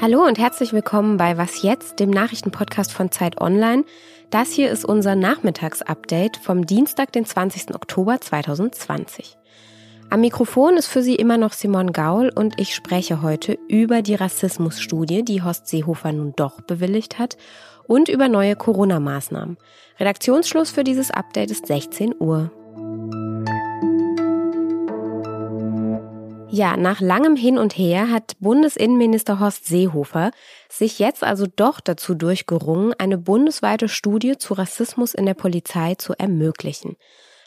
Hallo und herzlich willkommen bei Was jetzt, dem Nachrichtenpodcast von Zeit Online. Das hier ist unser Nachmittagsupdate vom Dienstag, den 20. Oktober 2020. Am Mikrofon ist für Sie immer noch Simon Gaul und ich spreche heute über die Rassismusstudie, die Horst Seehofer nun doch bewilligt hat, und über neue Corona-Maßnahmen. Redaktionsschluss für dieses Update ist 16 Uhr. Ja, nach langem Hin und Her hat Bundesinnenminister Horst Seehofer sich jetzt also doch dazu durchgerungen, eine bundesweite Studie zu Rassismus in der Polizei zu ermöglichen.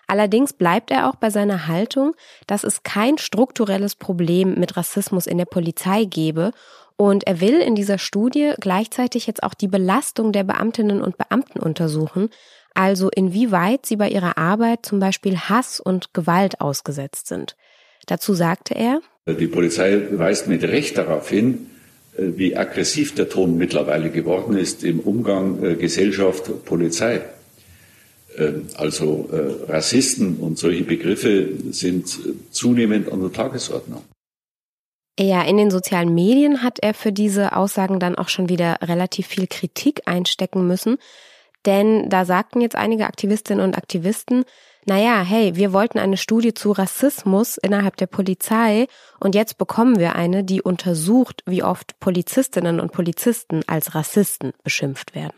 Allerdings bleibt er auch bei seiner Haltung, dass es kein strukturelles Problem mit Rassismus in der Polizei gebe und er will in dieser Studie gleichzeitig jetzt auch die Belastung der Beamtinnen und Beamten untersuchen, also inwieweit sie bei ihrer Arbeit zum Beispiel Hass und Gewalt ausgesetzt sind. Dazu sagte er, Die Polizei weist mit Recht darauf hin, äh, wie aggressiv der Ton mittlerweile geworden ist im Umgang äh, Gesellschaft, Polizei. Ähm, also äh, Rassisten und solche Begriffe sind zunehmend an der Tagesordnung. Ja, in den sozialen Medien hat er für diese Aussagen dann auch schon wieder relativ viel Kritik einstecken müssen. Denn da sagten jetzt einige Aktivistinnen und Aktivisten, naja, hey, wir wollten eine Studie zu Rassismus innerhalb der Polizei und jetzt bekommen wir eine, die untersucht, wie oft Polizistinnen und Polizisten als Rassisten beschimpft werden.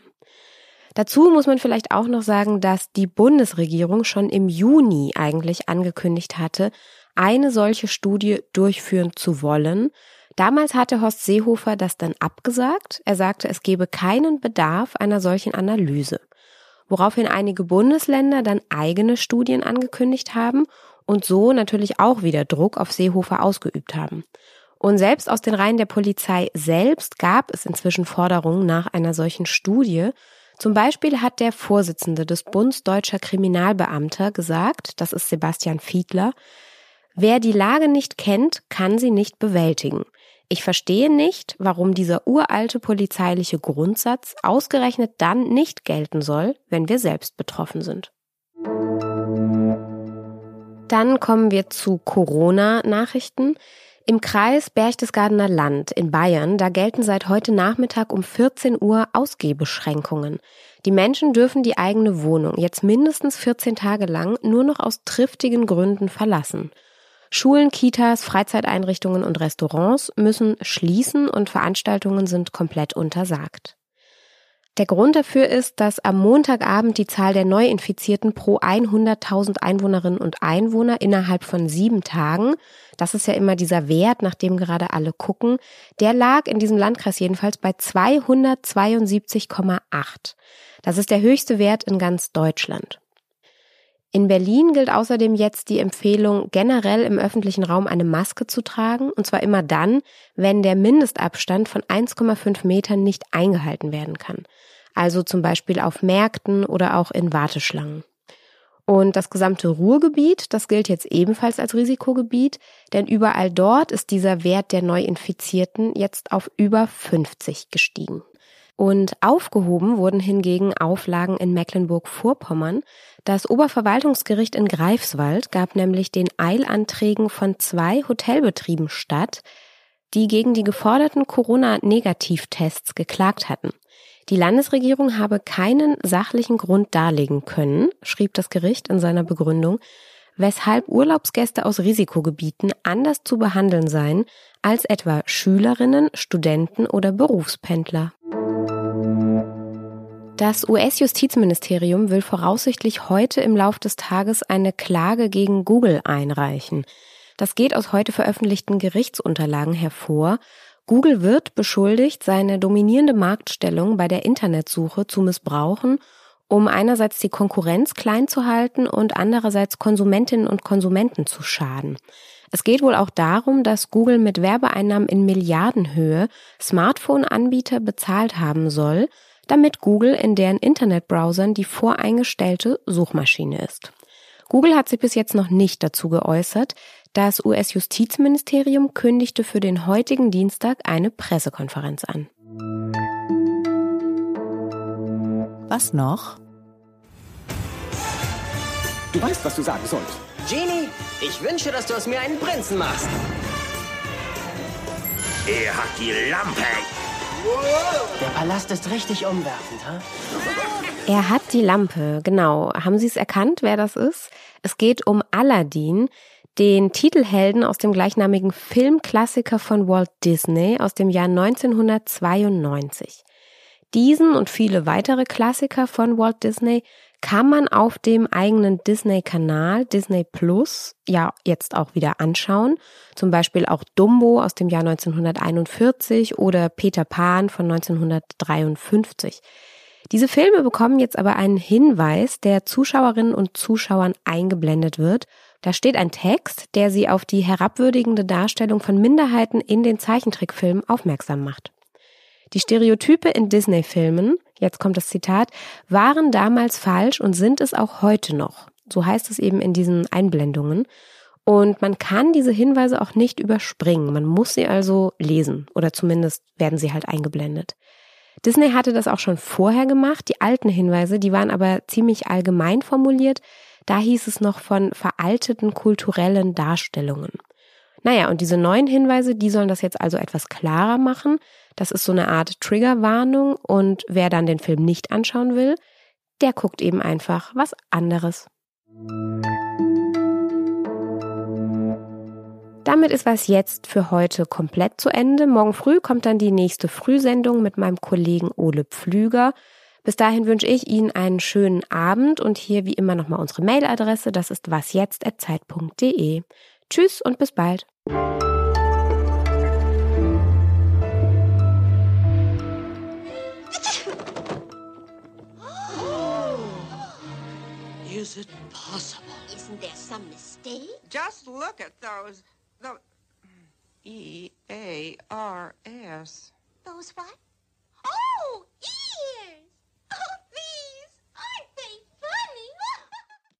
Dazu muss man vielleicht auch noch sagen, dass die Bundesregierung schon im Juni eigentlich angekündigt hatte, eine solche Studie durchführen zu wollen. Damals hatte Horst Seehofer das dann abgesagt. Er sagte, es gebe keinen Bedarf einer solchen Analyse woraufhin einige Bundesländer dann eigene Studien angekündigt haben und so natürlich auch wieder Druck auf Seehofer ausgeübt haben. Und selbst aus den Reihen der Polizei selbst gab es inzwischen Forderungen nach einer solchen Studie. Zum Beispiel hat der Vorsitzende des Bundes deutscher Kriminalbeamter gesagt, das ist Sebastian Fiedler, wer die Lage nicht kennt, kann sie nicht bewältigen. Ich verstehe nicht, warum dieser uralte polizeiliche Grundsatz ausgerechnet dann nicht gelten soll, wenn wir selbst betroffen sind. Dann kommen wir zu Corona-Nachrichten. Im Kreis Berchtesgadener Land in Bayern, da gelten seit heute Nachmittag um 14 Uhr Ausgehbeschränkungen. Die Menschen dürfen die eigene Wohnung jetzt mindestens 14 Tage lang nur noch aus triftigen Gründen verlassen. Schulen, Kitas, Freizeiteinrichtungen und Restaurants müssen schließen und Veranstaltungen sind komplett untersagt. Der Grund dafür ist, dass am Montagabend die Zahl der Neuinfizierten pro 100.000 Einwohnerinnen und Einwohner innerhalb von sieben Tagen, das ist ja immer dieser Wert, nach dem gerade alle gucken, der lag in diesem Landkreis jedenfalls bei 272,8. Das ist der höchste Wert in ganz Deutschland. In Berlin gilt außerdem jetzt die Empfehlung, generell im öffentlichen Raum eine Maske zu tragen, und zwar immer dann, wenn der Mindestabstand von 1,5 Metern nicht eingehalten werden kann. Also zum Beispiel auf Märkten oder auch in Warteschlangen. Und das gesamte Ruhrgebiet, das gilt jetzt ebenfalls als Risikogebiet, denn überall dort ist dieser Wert der Neuinfizierten jetzt auf über 50 gestiegen. Und aufgehoben wurden hingegen Auflagen in Mecklenburg-Vorpommern. Das Oberverwaltungsgericht in Greifswald gab nämlich den Eilanträgen von zwei Hotelbetrieben statt, die gegen die geforderten Corona-Negativtests geklagt hatten. Die Landesregierung habe keinen sachlichen Grund darlegen können, schrieb das Gericht in seiner Begründung, weshalb Urlaubsgäste aus Risikogebieten anders zu behandeln seien als etwa Schülerinnen, Studenten oder Berufspendler. Das US-Justizministerium will voraussichtlich heute im Lauf des Tages eine Klage gegen Google einreichen. Das geht aus heute veröffentlichten Gerichtsunterlagen hervor. Google wird beschuldigt, seine dominierende Marktstellung bei der Internetsuche zu missbrauchen, um einerseits die Konkurrenz klein zu halten und andererseits Konsumentinnen und Konsumenten zu schaden. Es geht wohl auch darum, dass Google mit Werbeeinnahmen in Milliardenhöhe Smartphone-Anbieter bezahlt haben soll, damit Google in deren Internetbrowsern die voreingestellte Suchmaschine ist. Google hat sich bis jetzt noch nicht dazu geäußert. Das US-Justizministerium kündigte für den heutigen Dienstag eine Pressekonferenz an. Was noch? Du weißt, was du sagen sollst. Genie, ich wünsche, dass du aus mir einen Prinzen machst. Er hat die Lampe. Der Palast ist richtig umwerfend, ha? Er hat die Lampe, genau. Haben Sie es erkannt, wer das ist? Es geht um Aladdin, den Titelhelden aus dem gleichnamigen Filmklassiker von Walt Disney aus dem Jahr 1992. Diesen und viele weitere Klassiker von Walt Disney kann man auf dem eigenen Disney-Kanal Disney Plus ja jetzt auch wieder anschauen. Zum Beispiel auch Dumbo aus dem Jahr 1941 oder Peter Pan von 1953. Diese Filme bekommen jetzt aber einen Hinweis, der Zuschauerinnen und Zuschauern eingeblendet wird. Da steht ein Text, der sie auf die herabwürdigende Darstellung von Minderheiten in den Zeichentrickfilmen aufmerksam macht. Die Stereotype in Disney-Filmen, jetzt kommt das Zitat, waren damals falsch und sind es auch heute noch. So heißt es eben in diesen Einblendungen. Und man kann diese Hinweise auch nicht überspringen. Man muss sie also lesen oder zumindest werden sie halt eingeblendet. Disney hatte das auch schon vorher gemacht. Die alten Hinweise, die waren aber ziemlich allgemein formuliert. Da hieß es noch von veralteten kulturellen Darstellungen. Naja, und diese neuen Hinweise, die sollen das jetzt also etwas klarer machen. Das ist so eine Art Triggerwarnung und wer dann den Film nicht anschauen will, der guckt eben einfach was anderes. Damit ist was jetzt für heute komplett zu Ende. Morgen früh kommt dann die nächste Frühsendung mit meinem Kollegen Ole Pflüger. Bis dahin wünsche ich Ihnen einen schönen Abend und hier wie immer nochmal unsere Mailadresse. Das ist wasjetzt.zeit.de. Tschüss und bis bald. Is it possible? Isn't there some mistake? Just look at those. Those. E A R S. Those what? Oh, ears! Oh, these!